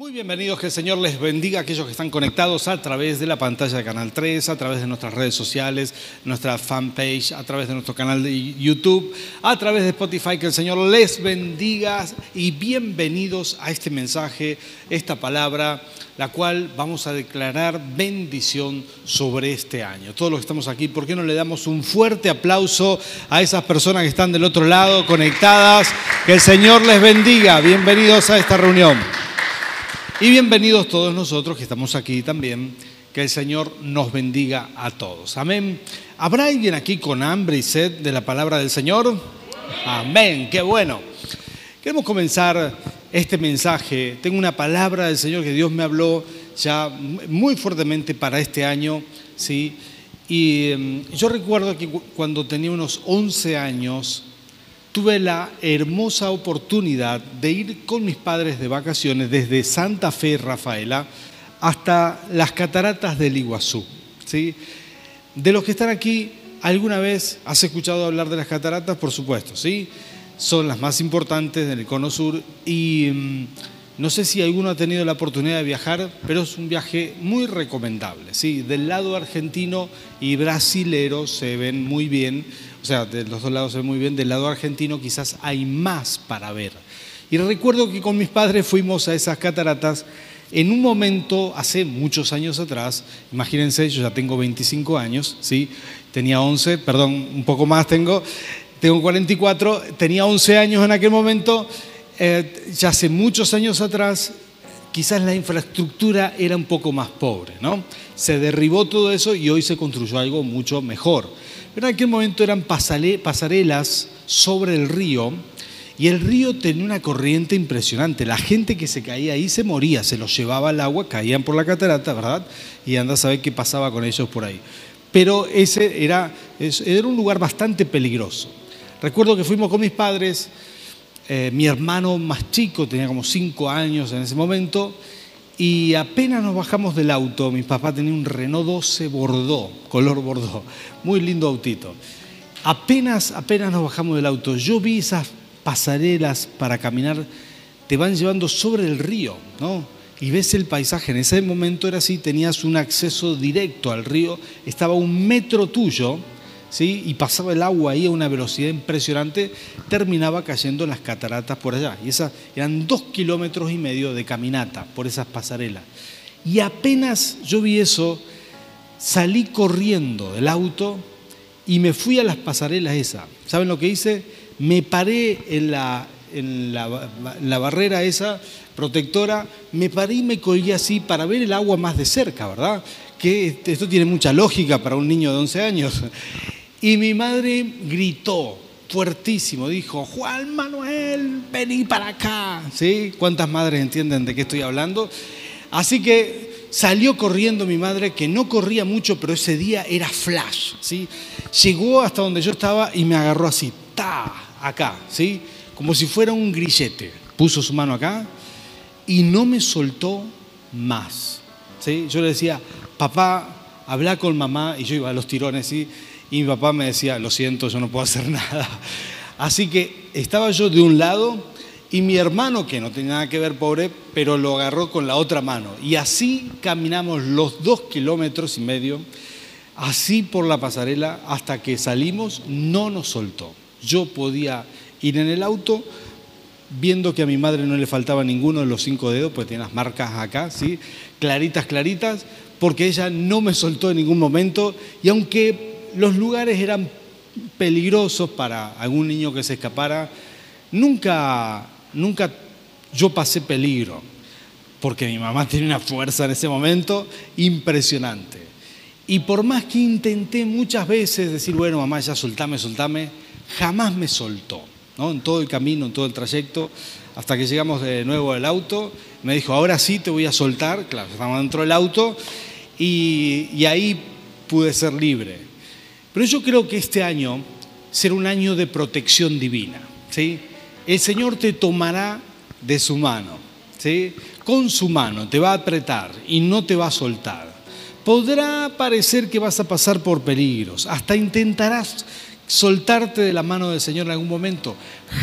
Muy bienvenidos, que el Señor les bendiga a aquellos que están conectados a través de la pantalla de Canal 3, a través de nuestras redes sociales, nuestra fanpage, a través de nuestro canal de YouTube, a través de Spotify, que el Señor les bendiga y bienvenidos a este mensaje, esta palabra, la cual vamos a declarar bendición sobre este año. Todos los que estamos aquí, ¿por qué no le damos un fuerte aplauso a esas personas que están del otro lado conectadas? Que el Señor les bendiga. Bienvenidos a esta reunión. Y bienvenidos todos nosotros que estamos aquí también. Que el Señor nos bendiga a todos. Amén. ¿Habrá alguien aquí con hambre y sed de la palabra del Señor? Amén. Qué bueno. Queremos comenzar este mensaje. Tengo una palabra del Señor que Dios me habló ya muy fuertemente para este año. ¿sí? Y em, yo recuerdo que cuando tenía unos 11 años, tuve la hermosa oportunidad de ir con mis padres de vacaciones desde Santa Fe, Rafaela, hasta las cataratas del Iguazú. ¿sí? De los que están aquí, ¿alguna vez has escuchado hablar de las cataratas? Por supuesto, ¿sí? Son las más importantes del Cono Sur y mm, no sé si alguno ha tenido la oportunidad de viajar, pero es un viaje muy recomendable. ¿sí? Del lado argentino y brasilero se ven muy bien o sea, de los dos lados se ve muy bien, del lado argentino quizás hay más para ver. Y recuerdo que con mis padres fuimos a esas cataratas en un momento, hace muchos años atrás, imagínense, yo ya tengo 25 años, ¿sí? tenía 11, perdón, un poco más tengo, tengo 44, tenía 11 años en aquel momento, eh, ya hace muchos años atrás, quizás la infraestructura era un poco más pobre, ¿no? Se derribó todo eso y hoy se construyó algo mucho mejor. Pero en aquel momento eran pasarelas sobre el río y el río tenía una corriente impresionante. La gente que se caía ahí se moría, se los llevaba al agua, caían por la catarata, ¿verdad? Y anda a saber qué pasaba con ellos por ahí. Pero ese era, era un lugar bastante peligroso. Recuerdo que fuimos con mis padres, eh, mi hermano más chico tenía como cinco años en ese momento, y apenas nos bajamos del auto, mi papá tenía un Renault 12 Bordeaux, color Bordeaux, muy lindo autito. Apenas, apenas nos bajamos del auto, yo vi esas pasarelas para caminar, te van llevando sobre el río, ¿no? Y ves el paisaje, en ese momento era así, tenías un acceso directo al río, estaba un metro tuyo, y pasaba el agua ahí a una velocidad impresionante, terminaba cayendo en las cataratas por allá. Y esas eran dos kilómetros y medio de caminata por esas pasarelas. Y apenas yo vi eso, salí corriendo del auto y me fui a las pasarelas esas. ¿Saben lo que hice? Me paré en la, en la, barrera esa protectora, me paré y me colgué así para ver el agua más de cerca, ¿verdad? Que esto tiene mucha lógica para un niño de 11 años. Y mi madre gritó fuertísimo, dijo, Juan Manuel, vení para acá. ¿Sí? ¿Cuántas madres entienden de qué estoy hablando? Así que salió corriendo mi madre, que no corría mucho, pero ese día era flash. ¿sí? Llegó hasta donde yo estaba y me agarró así, ta, acá, ¿sí? como si fuera un grillete. Puso su mano acá y no me soltó más. ¿sí? Yo le decía, papá, habla con mamá, y yo iba a los tirones, ¿sí? Y mi papá me decía, lo siento, yo no puedo hacer nada. Así que estaba yo de un lado y mi hermano, que no tenía nada que ver, pobre, pero lo agarró con la otra mano. Y así caminamos los dos kilómetros y medio, así por la pasarela, hasta que salimos, no nos soltó. Yo podía ir en el auto viendo que a mi madre no le faltaba ninguno de los cinco dedos, pues tiene las marcas acá, ¿sí? claritas, claritas, porque ella no me soltó en ningún momento. Y aunque los lugares eran peligrosos para algún niño que se escapara. Nunca, nunca yo pasé peligro, porque mi mamá tenía una fuerza en ese momento impresionante. Y por más que intenté muchas veces decir, bueno, mamá, ya soltame, soltame, jamás me soltó. ¿no? En todo el camino, en todo el trayecto, hasta que llegamos de nuevo al auto, me dijo, ahora sí te voy a soltar, claro, estábamos dentro del auto, y, y ahí pude ser libre. Pero yo creo que este año será un año de protección divina. ¿sí? El Señor te tomará de su mano, ¿sí? con su mano, te va a apretar y no te va a soltar. Podrá parecer que vas a pasar por peligros, hasta intentarás soltarte de la mano del Señor en algún momento,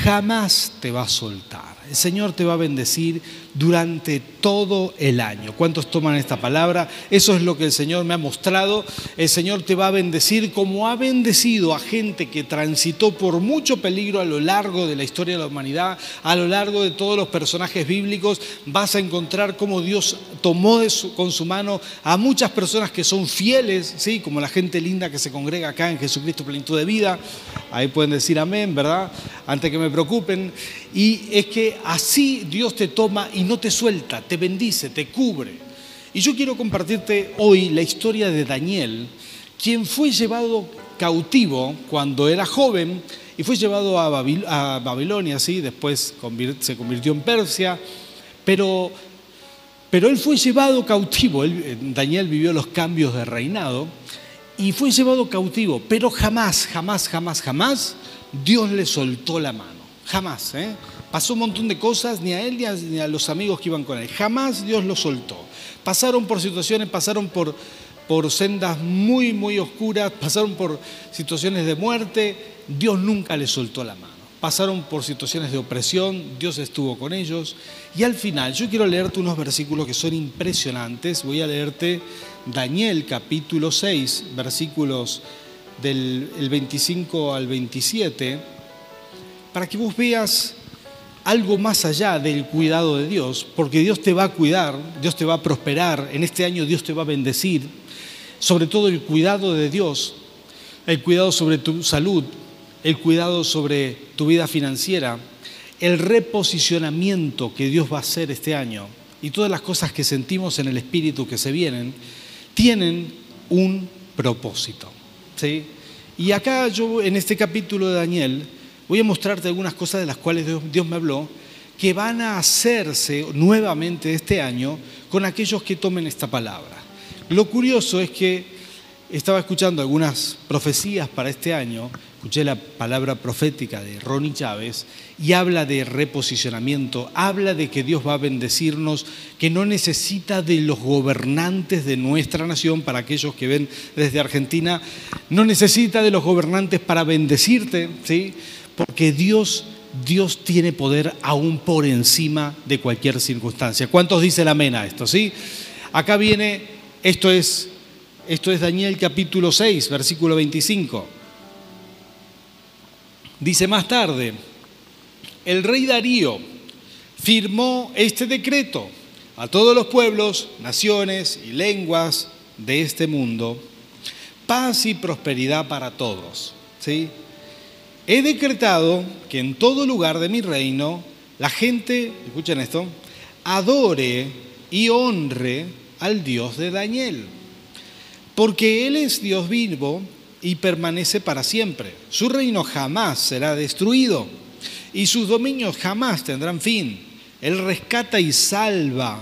jamás te va a soltar. El Señor te va a bendecir durante todo el año. ¿Cuántos toman esta palabra? Eso es lo que el Señor me ha mostrado. El Señor te va a bendecir como ha bendecido a gente que transitó por mucho peligro a lo largo de la historia de la humanidad, a lo largo de todos los personajes bíblicos. Vas a encontrar cómo Dios tomó con su mano a muchas personas que son fieles, ¿sí? como la gente linda que se congrega acá en Jesucristo Plenitud de Vida. Ahí pueden decir amén, ¿verdad? Antes que me preocupen. Y es que así Dios te toma y no te suelta, te bendice, te cubre. Y yo quiero compartirte hoy la historia de Daniel, quien fue llevado cautivo cuando era joven y fue llevado a, Babilonia, ¿sí? después se convirtió en Persia, pero, pero él fue llevado cautivo, eh, Daniel vivió los cambios de reinado y fue llevado cautivo, pero jamás, jamás, jamás, jamás Dios le soltó la mano, jamás. ¿eh? Pasó un montón de cosas, ni a él ni a, los amigos que iban con él. Jamás Dios lo soltó. Pasaron por situaciones, pasaron por, por sendas muy, muy oscuras, pasaron por situaciones de muerte. Dios nunca le soltó la mano. Pasaron por situaciones de opresión, Dios estuvo con ellos. Y al final, yo quiero leerte unos versículos que son impresionantes. Voy a leerte Daniel capítulo 6, versículos del 25 al 27, para que vos veas algo más allá del cuidado de Dios, porque Dios te va a cuidar, Dios te va a prosperar, en este año Dios te va a bendecir, sobre todo el cuidado de Dios, el cuidado sobre tu salud, el cuidado sobre tu vida financiera, el reposicionamiento que Dios va a hacer este año y todas las cosas que sentimos en el Espíritu que se vienen, tienen un propósito. ¿sí? Y acá yo, en este capítulo de Daniel, voy a mostrarte algunas cosas de las cuales Dios, me habló que van a hacerse nuevamente este año con aquellos que tomen esta palabra. Lo curioso es que estaba escuchando algunas profecías para este año, escuché la palabra profética de Ronnie Chávez y habla de reposicionamiento, habla de que Dios va a bendecirnos, que no necesita de los gobernantes de nuestra nación, para aquellos que ven desde Argentina, no necesita de los gobernantes para bendecirte, ¿sí? porque Dios, Dios tiene poder aún por encima de cualquier circunstancia. ¿Cuántos dicen amén a esto? ¿sí? Acá viene, esto es, esto es Daniel capítulo 6, versículo 25. Dice más tarde, el rey Darío firmó este decreto a todos los pueblos, naciones y lenguas de este mundo, paz y prosperidad para todos. ¿sí? He decretado que en todo lugar de mi reino la gente, escuchen esto, adore y honre al Dios de Daniel, porque Él es Dios vivo y permanece para siempre. Su reino jamás será destruido y sus dominios jamás tendrán fin. Él rescata y salva,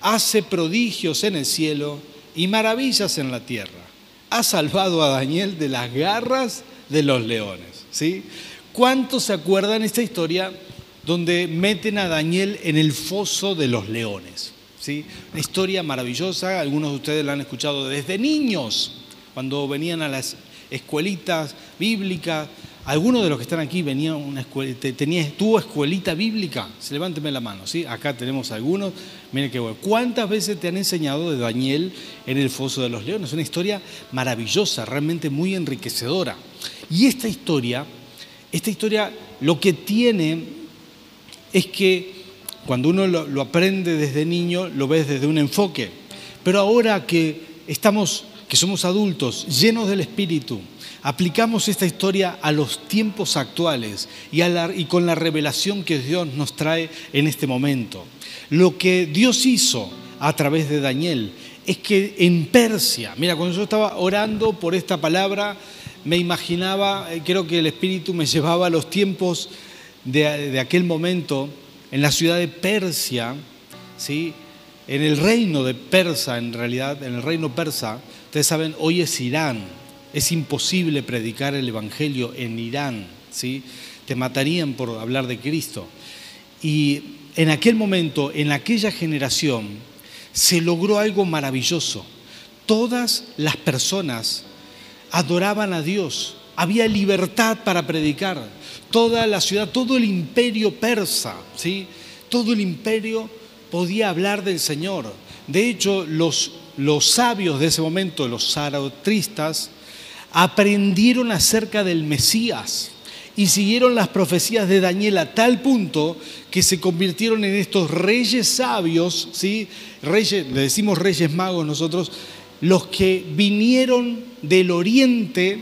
hace prodigios en el cielo y maravillas en la tierra. Ha salvado a Daniel de las garras de los leones. ¿sí? ¿Cuántos se acuerdan esta historia donde meten a Daniel en el foso de los leones? ¿sí? Una historia maravillosa, algunos de ustedes la han escuchado desde niños, cuando venían a las escuelitas bíblicas. Algunos de los que están aquí venían una escuela, tenía, tuvo escuelita bíblica. Se levánteme la mano, ¿sí? Acá tenemos algunos. Miren qué bueno. ¿Cuántas veces te han enseñado de Daniel en el foso de los leones? Una historia maravillosa, realmente muy enriquecedora. Y esta historia, esta historia lo que tiene es que cuando uno lo, aprende desde niño, lo ves desde un enfoque. Pero ahora que estamos, que somos adultos, llenos del Espíritu, aplicamos esta historia a los tiempos actuales y, con la revelación que Dios nos trae en este momento. Lo que Dios hizo a través de Daniel es que en Persia, mira, cuando yo estaba orando por esta palabra, me imaginaba, eh, creo que el Espíritu me llevaba a los tiempos de, aquel momento en la ciudad de Persia, ¿sí? en el reino de Persa, en realidad, en el reino persa, ustedes saben, hoy es Irán, es imposible predicar el Evangelio en Irán, ¿sí? te matarían por hablar de Cristo. Y en aquel momento, en aquella generación, se logró algo maravilloso. Todas las personas adoraban a Dios había libertad para predicar. Toda la ciudad, todo el imperio persa, ¿sí? todo el imperio podía hablar del Señor. De hecho, los, los sabios de ese momento, los zarautristas, aprendieron acerca del Mesías y siguieron las profecías de Daniel a tal punto que se convirtieron en estos reyes sabios, ¿sí? Reyes, le decimos reyes magos nosotros, los que vinieron del oriente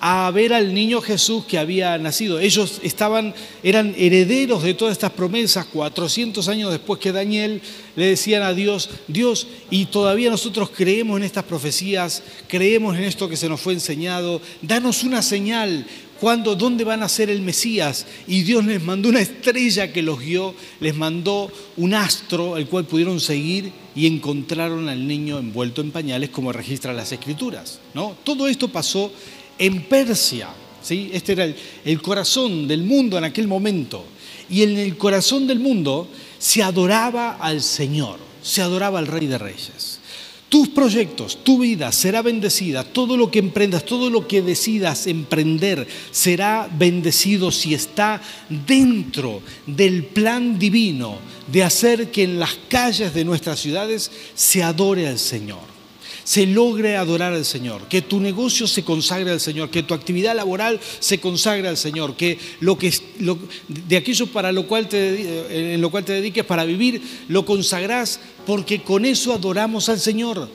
a ver al niño Jesús que había nacido. Ellos estaban, eran herederos de todas estas promesas. 400 años después que Daniel le decían a Dios, Dios, y todavía nosotros creemos en estas profecías, creemos en esto que se nos fue enseñado, danos una señal. ¿Cuándo, dónde van a ser el Mesías? Y Dios les mandó una estrella que los guió, les mandó un astro al cual pudieron seguir y encontraron al niño envuelto en pañales como registran las escrituras. ¿no? Todo esto pasó en Persia. ¿sí? Este era el, corazón del mundo en aquel momento. Y en el corazón del mundo se adoraba al Señor, se adoraba al Rey de Reyes. Tus proyectos, tu vida será bendecida, todo lo que emprendas, todo lo que decidas emprender será bendecido si está dentro del plan divino de hacer que en las calles de nuestras ciudades se adore al Señor se logre adorar al Señor, que tu negocio se consagre al Señor, que tu actividad laboral se consagre al Señor, que lo que de aquello para lo cual te, en lo cual te dediques para vivir lo consagrás porque con eso adoramos al Señor,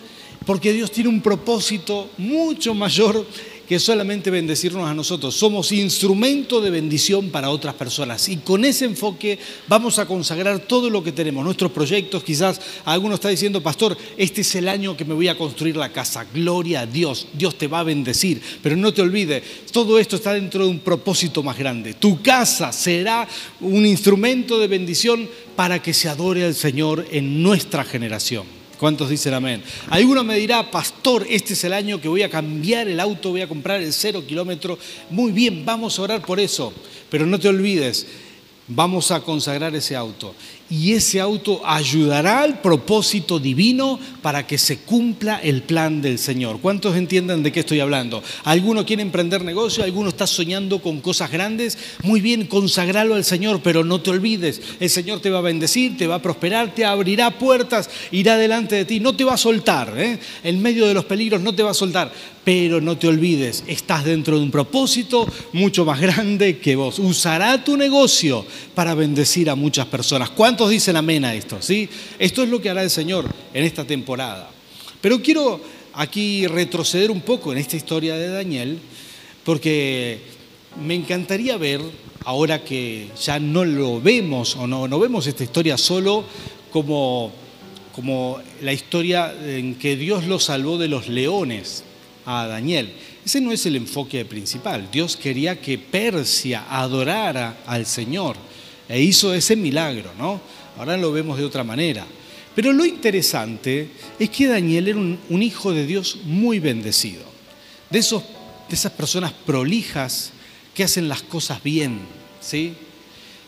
porque Dios tiene un propósito mucho mayor que solamente bendecirnos a nosotros. Somos instrumento de bendición para otras personas. Y con ese enfoque vamos a consagrar todo lo que tenemos, nuestros proyectos. Quizás alguno está diciendo, pastor, este es el año que me voy a construir la casa. Gloria a Dios. Dios te va a bendecir. Pero no te olvides, todo esto está dentro de un propósito más grande. Tu casa será un instrumento de bendición para que se adore al Señor en nuestra generación. ¿Cuántos dicen amén? Alguno me dirá, pastor, este es el año que voy a cambiar el auto, voy a comprar el cero kilómetro. Muy bien, vamos a orar por eso. Pero no te olvides, vamos a consagrar ese auto y ese auto ayudará al propósito divino para que se cumpla el plan del Señor. ¿Cuántos entienden de qué estoy hablando? ¿Alguno quiere emprender negocio? ¿Alguno está soñando con cosas grandes? Muy bien, consagralo al Señor, pero no te olvides, el Señor te va a bendecir, te va a prosperar, te abrirá puertas, irá delante de ti, no te va a soltar, ¿eh? en medio de los peligros no te va a soltar, pero no te olvides, estás dentro de un propósito mucho más grande que vos. Usará tu negocio para bendecir a muchas personas. ¿Cuántos dicen amén a esto? ¿sí? Esto es lo que hará el Señor en esta temporada. Pero quiero aquí retroceder un poco en esta historia de Daniel, porque me encantaría ver, ahora que ya no lo vemos o no, no vemos esta historia solo como, como la historia en que Dios lo salvó de los leones a Daniel. Ese no es el enfoque principal. Dios quería que Persia adorara al Señor e hizo ese milagro, ¿no? Ahora lo vemos de otra manera. Pero lo interesante es que Daniel era un, hijo de Dios muy bendecido, de, esos, de esas personas prolijas que hacen las cosas bien, ¿sí?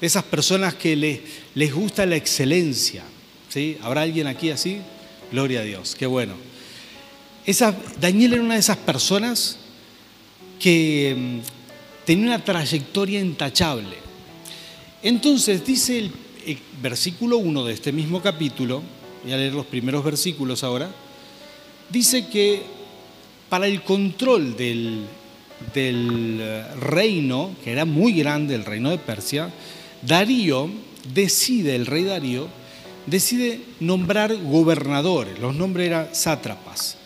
esas personas que les, les gusta la excelencia. ¿sí? ¿Habrá alguien aquí así? Gloria a Dios, qué bueno. Daniel era una de esas personas que mm, tenía una trayectoria intachable. Entonces dice el, versículo 1 de este mismo capítulo, voy a leer los primeros versículos ahora, dice que para el control del, del eh, reino, que era muy grande, el reino de Persia, Darío decide, el rey Darío, decide nombrar gobernadores, los nombres eran sátrapas.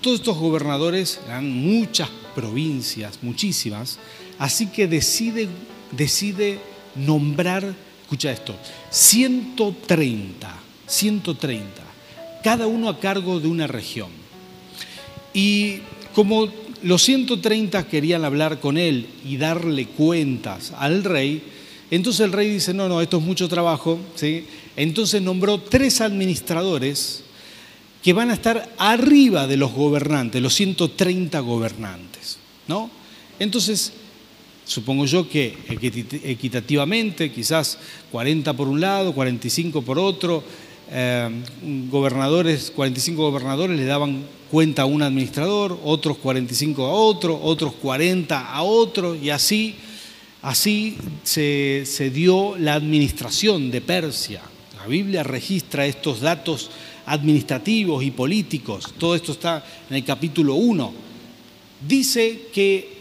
Todos estos gobernadores eran muchas provincias, muchísimas, así que decide, decide nombrar, escucha esto, 130, 130, cada uno a cargo de una región. Y como los 130 querían hablar con él y darle cuentas al rey, entonces el rey dice, no, no, esto es mucho trabajo, ¿sí? Entonces nombró tres administradores que van a estar arriba de los gobernantes, los 130 gobernantes, ¿no? Entonces Supongo yo que equitativamente, quizás 40 por un lado, 45 por otro, eh, gobernadores, 45 gobernadores le daban cuenta a un administrador, otros 45 a otro, otros 40 a otro, y así, así se, se dio la administración de Persia. La Biblia registra estos datos administrativos y políticos. Todo esto está en el capítulo 1. Dice que,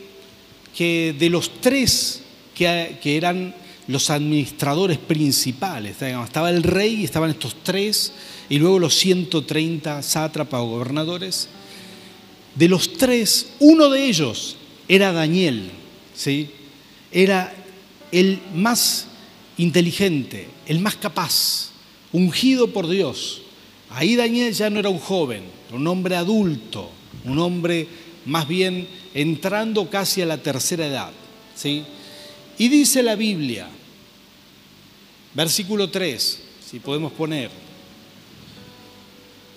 que de los tres que, que eran los administradores principales, estaba el rey estaban estos tres, y luego los 130 sátrapas o gobernadores. De los tres, uno de ellos era Daniel, ¿sí? era el más inteligente, el más capaz, ungido por Dios. Ahí Daniel ya no era un joven, un hombre adulto, un hombre más bien entrando casi a la tercera edad. ¿sí? Y dice la Biblia, versículo 3, si podemos poner,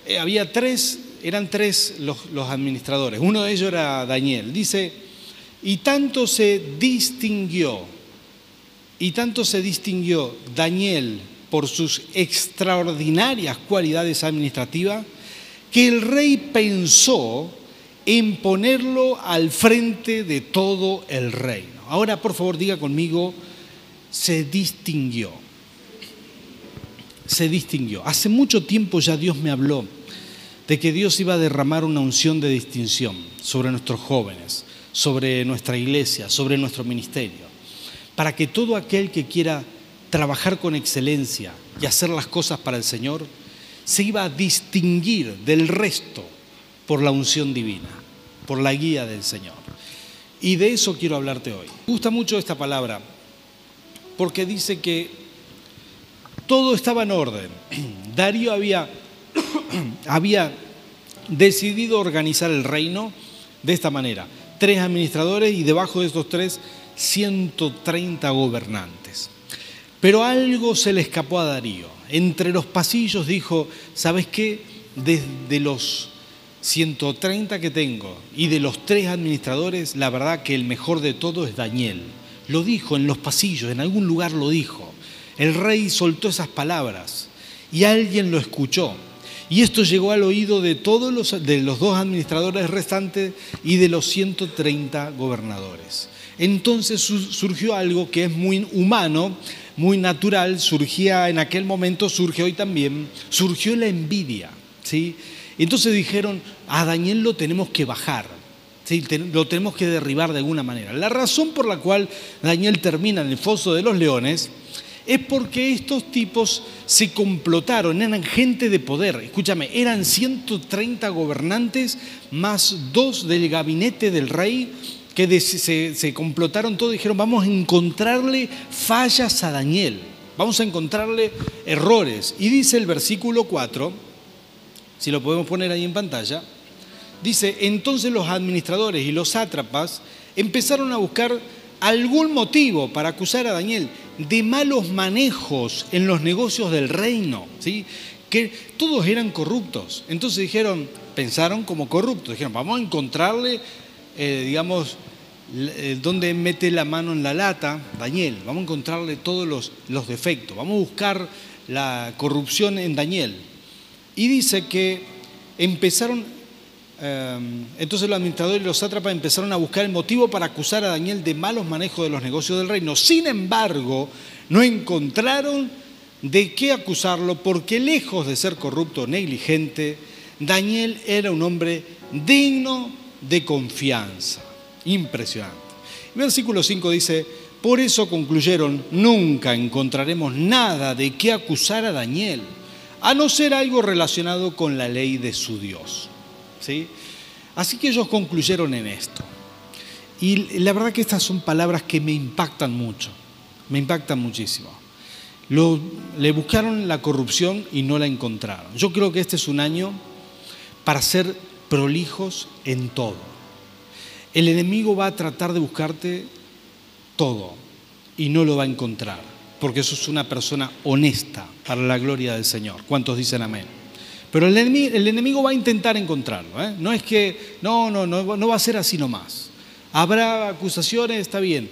eh, había tres, eran tres los, los administradores, uno de ellos era Daniel, dice, y tanto se distinguió, y tanto se distinguió Daniel por sus extraordinarias cualidades administrativas, que el rey pensó en ponerlo al frente de todo el reino. Ahora, por favor, diga conmigo, se distinguió. Se distinguió. Hace mucho tiempo ya Dios me habló de que Dios iba a derramar una unción de distinción sobre nuestros jóvenes, sobre nuestra iglesia, sobre nuestro ministerio, para que todo aquel que quiera trabajar con excelencia y hacer las cosas para el Señor, se iba a distinguir del resto por la unción divina, por la guía del Señor. Y de eso quiero hablarte hoy. Me gusta mucho esta palabra, porque dice que todo estaba en orden. Darío había, había decidido organizar el reino de esta manera. Tres administradores y debajo de estos tres, 130 gobernantes. Pero algo se le escapó a Darío. Entre los pasillos dijo, ¿sabes qué? Desde los 130 que tengo y de los tres administradores, la verdad que el mejor de todo es Daniel. Lo dijo en los pasillos, en algún lugar lo dijo. El rey soltó esas palabras y alguien lo escuchó. Y esto llegó al oído de todos los, de los dos administradores restantes y de los 130 gobernadores. Entonces surgió algo que es muy humano, muy natural, surgía en aquel momento, surge hoy también, surgió la envidia. ¿sí? Entonces dijeron, a Daniel lo tenemos que bajar, ¿sí? lo tenemos que derribar de alguna manera. La razón por la cual Daniel termina en el foso de los leones es porque estos tipos se complotaron, eran gente de poder. Escúchame, eran 130 gobernantes más dos del gabinete del rey que se, complotaron todo dijeron, vamos a encontrarle fallas a Daniel, vamos a encontrarle errores. Y dice el versículo 4, si lo podemos poner ahí en pantalla, dice, entonces los administradores y los sátrapas empezaron a buscar algún motivo para acusar a Daniel de malos manejos en los negocios del reino, ¿sí? que todos eran corruptos. Entonces dijeron, pensaron como corruptos, dijeron, vamos a encontrarle, eh, digamos, donde mete la mano en la lata, Daniel, vamos a encontrarle todos los, defectos, vamos a buscar la corrupción en Daniel. Y dice que empezaron, eh, entonces los administradores y los sátrapas empezaron a buscar el motivo para acusar a Daniel de malos manejos de los negocios del reino. Sin embargo, no encontraron de qué acusarlo porque lejos de ser corrupto o negligente, Daniel era un hombre digno de confianza. Impresionante. Versículo 5 dice, por eso concluyeron, nunca encontraremos nada de qué acusar a Daniel, a no ser algo relacionado con la ley de su Dios. ¿Sí? Así que ellos concluyeron en esto. Y la verdad que estas son palabras que me impactan mucho, me impactan muchísimo. le buscaron la corrupción y no la encontraron. Yo creo que este es un año para ser prolijos en todo. El enemigo va a tratar de buscarte todo y no lo va a encontrar, porque eso es una persona honesta para la gloria del Señor. ¿Cuántos dicen amén? Pero el enemigo, va a intentar encontrarlo. ¿eh? No es que, no, no, no, no va a ser así nomás. Habrá acusaciones, está bien,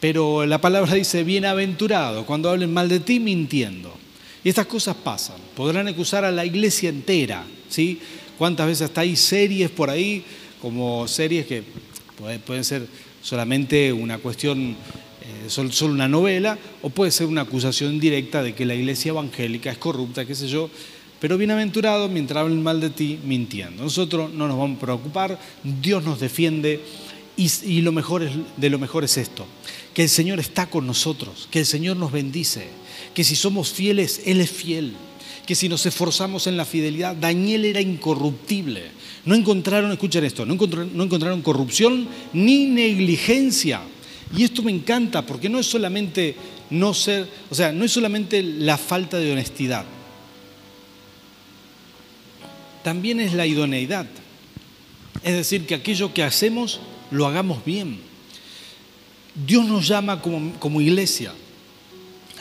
pero la palabra dice bienaventurado cuando hablen mal de ti mintiendo. Y estas cosas pasan. Podrán acusar a la iglesia entera, ¿sí? ¿Cuántas veces hay series por ahí, como series que pueden ser solamente una cuestión, eh, solo una novela, o puede ser una acusación directa de que la iglesia evangélica es corrupta, qué sé yo, pero bienaventurado mientras hablen mal de ti mintiendo. Nosotros no nos vamos a preocupar, Dios nos defiende y, lo mejor de lo mejor es esto, que el Señor está con nosotros, que el Señor nos bendice, que si somos fieles, Él es fiel, que si nos esforzamos en la fidelidad, Daniel era incorruptible. No encontraron, escuchen esto, no encontraron, no encontraron corrupción ni negligencia. Y esto me encanta porque no es solamente no ser, o sea, no es solamente la falta de honestidad, también es la idoneidad. Es decir, que aquello que hacemos lo hagamos bien. Dios nos llama como, iglesia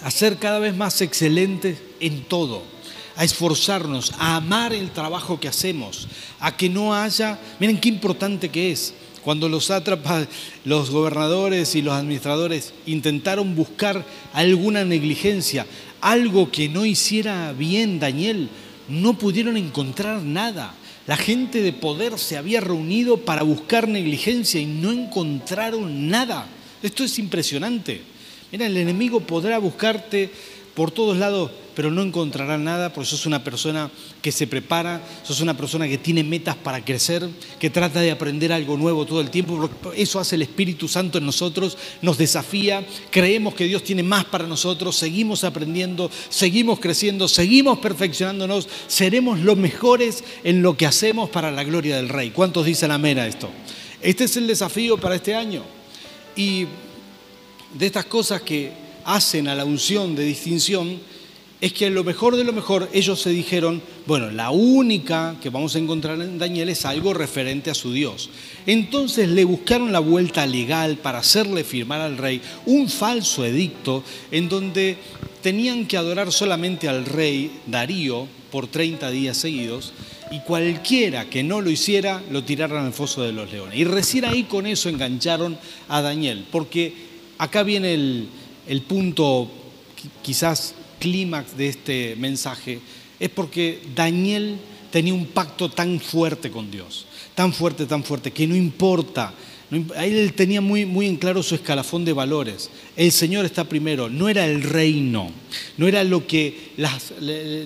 a ser cada vez más excelentes en todo, a esforzarnos, a amar el trabajo que hacemos, a que no haya, miren qué importante que es, cuando los sátrapas, los gobernadores y los administradores intentaron buscar alguna negligencia, algo que no hiciera bien Daniel, no pudieron encontrar nada. La gente de poder se había reunido para buscar negligencia y no encontraron nada. Esto es impresionante. Mira, el enemigo podrá buscarte por todos lados, pero no encontrará nada, porque sos una persona que se prepara, sos una persona que tiene metas para crecer, que trata de aprender algo nuevo todo el tiempo. Eso hace el Espíritu Santo en nosotros, nos desafía, creemos que Dios tiene más para nosotros, seguimos aprendiendo, seguimos creciendo, seguimos perfeccionándonos, seremos los mejores en lo que hacemos para la gloria del Rey. ¿Cuántos dicen amén a esto? Este es el desafío para este año. Y de estas cosas que hacen a la unción de distinción es que lo mejor de lo mejor ellos se dijeron, bueno, la única que vamos a encontrar en Daniel es algo referente a su Dios. Entonces le buscaron la vuelta legal para hacerle firmar al rey un falso edicto en donde tenían que adorar solamente al rey Darío por 30 días seguidos y cualquiera que no lo hiciera lo tiraran al foso de los leones. Y recién ahí con eso engancharon a Daniel, porque acá viene el, el punto quizás clímax de este mensaje, es porque Daniel tenía un pacto tan fuerte con Dios, tan fuerte, tan fuerte, que no importa, él tenía muy, muy en claro su escalafón de valores. El Señor está primero, no era el reino, no era lo que, las,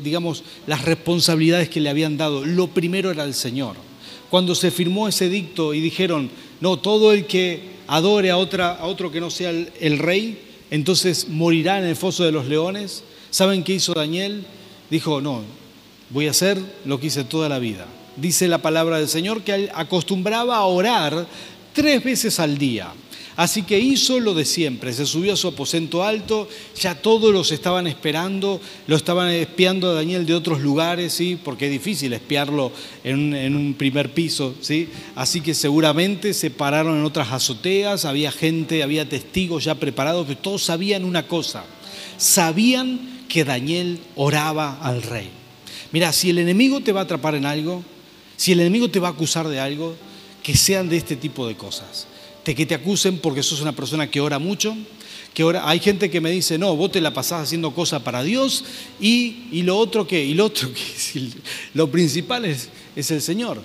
digamos, las responsabilidades que le habían dado, lo primero era el Señor. Cuando se firmó ese dicto y dijeron, no, todo el que adore a, otra, a otro que no sea el rey, entonces morirá en el foso de los leones. ¿Saben qué hizo Daniel? Dijo, no, voy a hacer lo que hice toda la vida. Dice la palabra del Señor que acostumbraba a orar tres veces al día. Así que hizo lo de siempre, se subió a su aposento alto, ya todos los estaban esperando, lo estaban espiando a Daniel de otros lugares, ¿sí? porque es difícil espiarlo en, un primer piso, ¿sí? así que seguramente se pararon en otras azoteas, había gente, había testigos ya preparados, que todos sabían una cosa, sabían que Daniel oraba al rey. Mira, si el enemigo te va a atrapar en algo, si el enemigo te va a acusar de algo, que sean de este tipo de cosas que te acusen porque sos una persona que ora mucho, que ora, hay gente que me dice, no, vos te la pasás haciendo cosas para Dios y, lo otro que, y lo otro que, lo principal es, el Señor.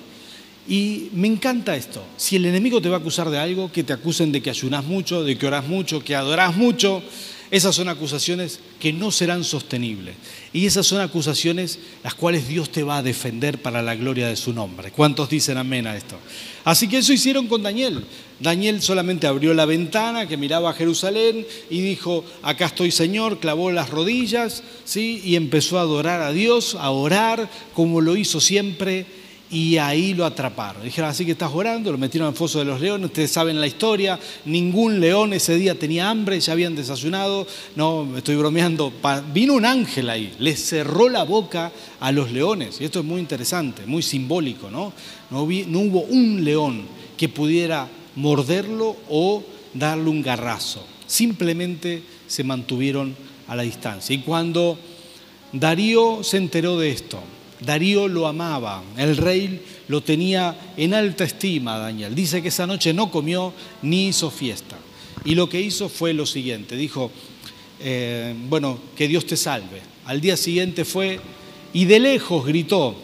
Y me encanta esto. Si el enemigo te va a acusar de algo, que te acusen de que ayunás mucho, de que orás mucho, que adorás mucho, esas son acusaciones que no serán sostenibles. Y esas son acusaciones las cuales Dios te va a defender para la gloria de su nombre. ¿Cuántos dicen amén a esto? Así que eso hicieron con Daniel. Daniel solamente abrió la ventana que miraba a Jerusalén y dijo, acá estoy Señor, clavó las rodillas, ¿sí? y empezó a adorar a Dios, a orar como lo hizo siempre y ahí lo atraparon. Dijeron, así que estás orando, lo metieron al foso de los leones, ustedes saben la historia, ningún león ese día tenía hambre, ya habían desayunado, no, estoy bromeando, vino un ángel ahí, les cerró la boca a los leones, y esto es muy interesante, muy simbólico, ¿no? No, no hubo un león que pudiera morderlo o darle un garrazo, simplemente se mantuvieron a la distancia. Y cuando Darío se enteró de esto, Darío lo amaba, el rey lo tenía en alta estima, Daniel. Dice que esa noche no comió ni hizo fiesta. Y lo que hizo fue lo siguiente, dijo, eh, bueno, que Dios te salve. Al día siguiente fue y de lejos gritó,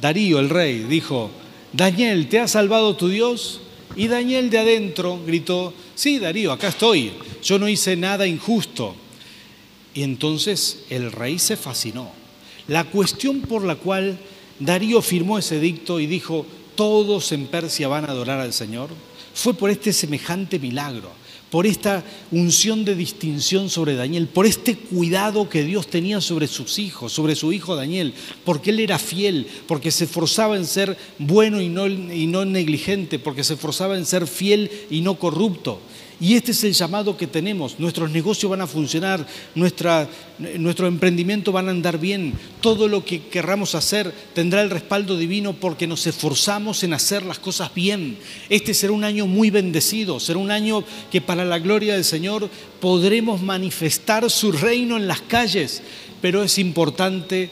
Darío el rey, dijo, Daniel, ¿te ha salvado tu Dios? Y Daniel de adentro gritó, sí, Darío, acá estoy, yo no hice nada injusto. Y entonces el rey se fascinó. La cuestión por la cual Darío firmó ese dicto y dijo, todos en Persia van a adorar al Señor, fue por este semejante milagro por esta unción de distinción sobre Daniel, por este cuidado que Dios tenía sobre sus hijos, sobre su hijo Daniel, porque él era fiel, porque se esforzaba en ser bueno y no, y no negligente, porque se esforzaba en ser fiel y no corrupto. Y este es el llamado que tenemos. Nuestros negocios van a funcionar, nuestra, nuestro emprendimiento van a andar bien. Todo lo que querramos hacer tendrá el respaldo divino porque nos esforzamos en hacer las cosas bien. Este será un año muy bendecido, será un año que para la gloria del Señor podremos manifestar su reino en las calles. Pero es importante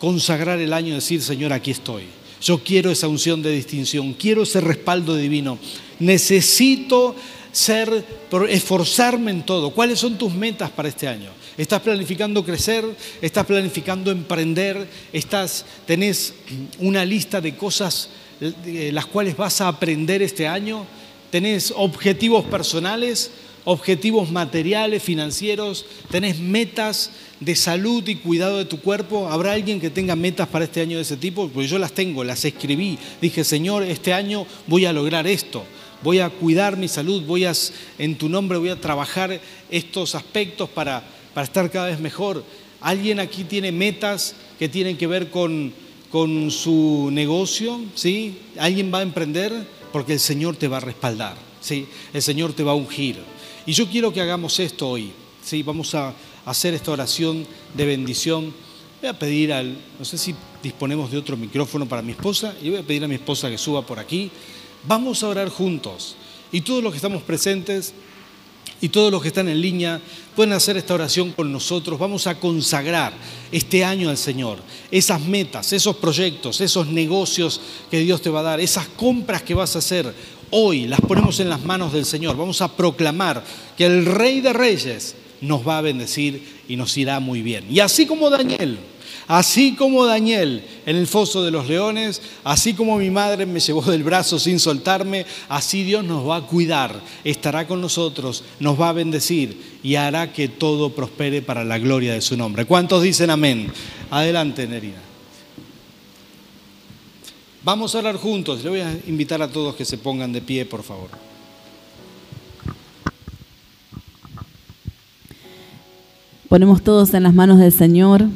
consagrar el año y decir, Señor, aquí estoy. Yo quiero esa unción de distinción, quiero ese respaldo divino. Necesito ser, esforzarme en todo. ¿Cuáles son tus metas para este año? ¿Estás planificando crecer? ¿Estás planificando emprender? ¿Estás, ¿Tenés una lista de cosas eh, las cuales vas a aprender este año? ¿Tenés objetivos personales? objetivos materiales, financieros, tenés metas de salud y cuidado de tu cuerpo. ¿Habrá alguien que tenga metas para este año de ese tipo? Pues yo las tengo, las escribí. Dije, Señor, este año voy a lograr esto voy a cuidar mi salud, voy a, en tu nombre voy a trabajar estos aspectos para, para estar cada vez mejor. ¿Alguien aquí tiene metas que tienen que ver con, con su negocio? ¿Sí? ¿Alguien va a emprender? Porque el Señor te va a respaldar, ¿sí? El Señor te va a ungir. Y yo quiero que hagamos esto hoy, ¿sí? Vamos a hacer esta oración de bendición. Voy a pedir al, no sé si disponemos de otro micrófono para mi esposa, y voy a pedir a mi esposa que suba por aquí. Vamos a orar juntos. Y todos los que estamos presentes y todos los que están en línea pueden hacer esta oración con nosotros. Vamos a consagrar este año al Señor. Esas metas, esos proyectos, esos negocios que Dios te va a dar, esas compras que vas a hacer hoy, las ponemos en las manos del Señor. Vamos a proclamar que el Rey de Reyes nos va a bendecir y nos irá muy bien. Y así como Daniel Así como Daniel en el foso de los leones, así como mi madre me llevó del brazo sin soltarme, así Dios nos va a cuidar, estará con nosotros, nos va a bendecir y hará que todo prospere para la gloria de su nombre. ¿Cuántos dicen amén? Adelante, Nerina. Vamos a orar juntos. Le voy a invitar a todos que se pongan de pie, por favor. Ponemos todos en las manos del Señor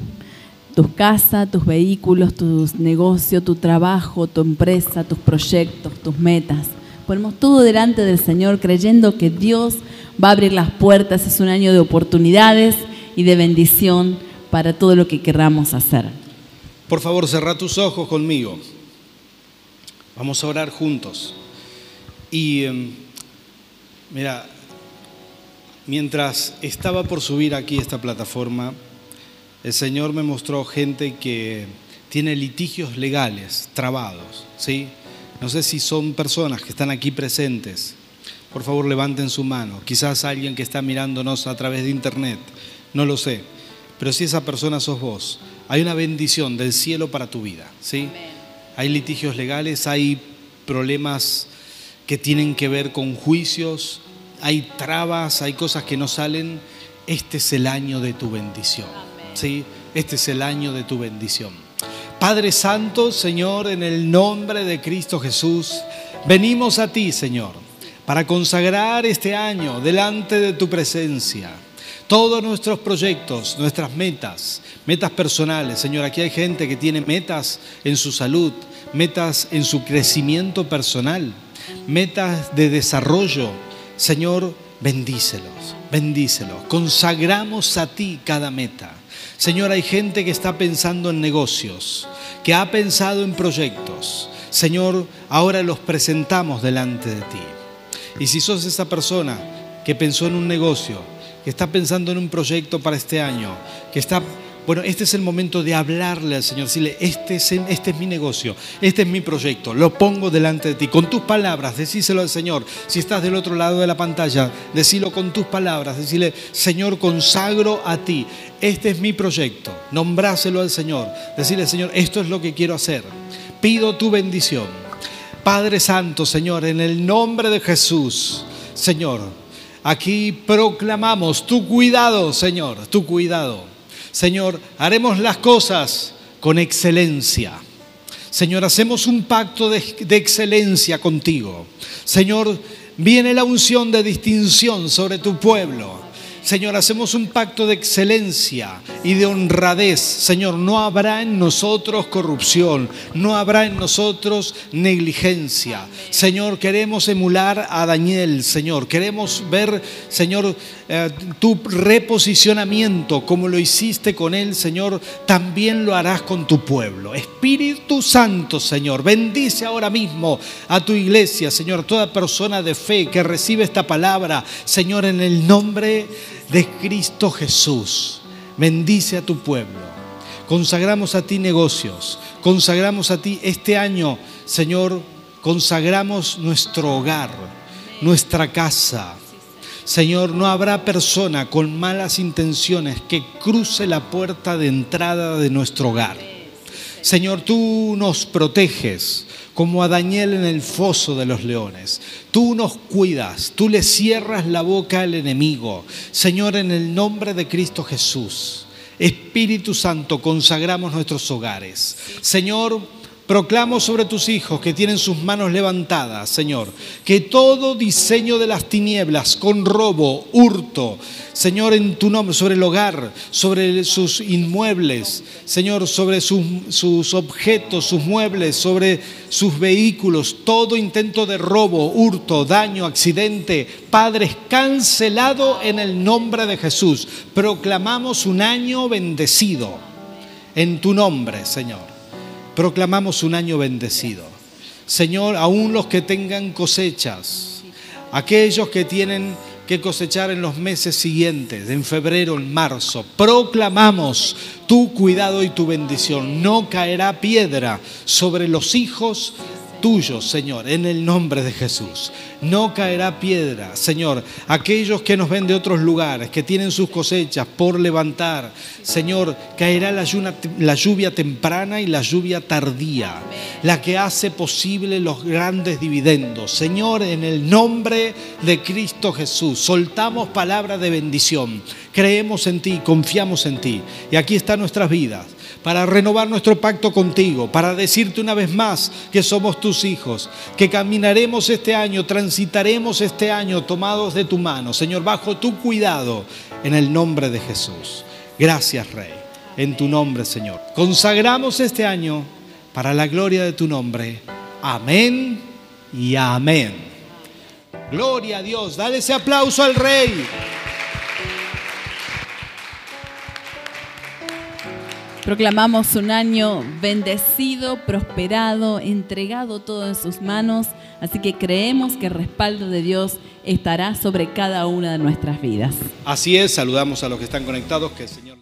tu casa, tus vehículos, tus negocios, tu trabajo, tu empresa, tus proyectos, tus metas. Ponemos todo delante del Señor creyendo que Dios va a abrir las puertas. Es un año de oportunidades y de bendición para todo lo que querramos hacer. Por favor, cerra tus ojos conmigo. Vamos a orar juntos. Y em, mira, mientras estaba por subir aquí esta plataforma, el Señor me mostró gente que tiene litigios legales trabados, ¿sí? No sé si son personas que están aquí presentes. Por favor, levanten su mano. Quizás alguien que está mirándonos a través de internet, no lo sé. Pero si esa persona sos vos, hay una bendición del cielo para tu vida, ¿sí? Hay litigios legales, hay problemas que tienen que ver con juicios, hay trabas, hay cosas que no salen. Este es el año de tu bendición. ¿Sí? Este es el año de tu bendición. Padre Santo, Señor, en el nombre de Cristo Jesús, venimos a ti, Señor, para consagrar este año delante de tu presencia. Todos nuestros proyectos, nuestras metas, metas personales. Señor, aquí hay gente que tiene metas en su salud, metas en su crecimiento personal, metas de desarrollo. Señor, bendícelos, bendícelos. Consagramos a ti cada meta. Señor, hay gente que está pensando en negocios, que ha pensado en proyectos. Señor, ahora los presentamos delante de ti. Y si sos esa persona que pensó en un negocio, que está pensando en un proyecto para este año, que está Bueno, este es el momento de hablarle al Señor, decirle, este es, este es mi negocio, este es mi proyecto, lo pongo delante de ti. Con tus palabras, decíselo al Señor. Si estás del otro lado de la pantalla, decílo con tus palabras, decirle, Señor, consagro a ti. Este es mi proyecto, nombráselo al Señor. Decirle, Señor, esto es lo que quiero hacer. Pido tu bendición. Padre Santo, Señor, en el nombre de Jesús, Señor, aquí proclamamos tu cuidado, Señor, tu cuidado Señor, haremos las cosas con excelencia. Señor, hacemos un pacto de, excelencia contigo. Señor, viene la unción de distinción sobre tu pueblo. Señor, hacemos un pacto de excelencia y de honradez. Señor, no habrá en nosotros corrupción, no habrá en nosotros negligencia. Señor, queremos emular a Daniel, Señor. Queremos ver, Señor, eh, tu reposicionamiento como lo hiciste con él, Señor, también lo harás con tu pueblo. Espíritu Santo, Señor, bendice ahora mismo a tu iglesia, Señor, toda persona de fe que recibe esta palabra, Señor, en el nombre de Cristo Jesús. Bendice a tu pueblo. Consagramos a ti negocios. Consagramos a ti este año, Señor, consagramos nuestro hogar, nuestra casa. Señor, no habrá persona con malas intenciones que cruce la puerta de entrada de nuestro hogar. Señor, tú nos proteges como a Daniel en el foso de los leones. Tú nos cuidas, tú le cierras la boca al enemigo. Señor, en el nombre de Cristo Jesús, Espíritu Santo, consagramos nuestros hogares. Señor, Proclamo sobre tus hijos que tienen sus manos levantadas, Señor, que todo diseño de las tinieblas con robo, hurto, Señor, en tu nombre, sobre el hogar, sobre sus inmuebles, Señor, sobre sus, sus objetos, sus muebles, sobre sus vehículos, todo intento de robo, hurto, daño, accidente, Padre, es cancelado en el nombre de Jesús. Proclamamos un año bendecido en tu nombre, Señor proclamamos un año bendecido. Señor, aún los que tengan cosechas, aquellos que tienen que cosechar en los meses siguientes, en febrero, en marzo, proclamamos tu cuidado y tu bendición. No caerá piedra sobre los hijos tuyos, Señor, en el nombre de Jesús no caerá piedra. Señor, aquellos que nos ven de otros lugares, que tienen sus cosechas por levantar, Señor, caerá la lluvia, la lluvia temprana y la lluvia tardía, la que hace posible los grandes dividendos. Señor, en el nombre de Cristo Jesús, soltamos palabras de bendición. Creemos en ti, confiamos en ti. Y aquí están nuestras vidas para renovar nuestro pacto contigo, para decirte una vez más que somos tus hijos, que caminaremos este año, transitaremos este año tomados de tu mano, Señor, bajo tu cuidado, en el nombre de Jesús. Gracias, Rey, en tu nombre, Señor. Consagramos este año para la gloria de tu nombre. Amén y amén. Gloria a Dios. Dale ese aplauso al Rey. Proclamamos un año bendecido, prosperado, entregado todo en sus manos, así que creemos que el respaldo de Dios estará sobre cada una de nuestras vidas. Así es, saludamos a los que están conectados, que el Señor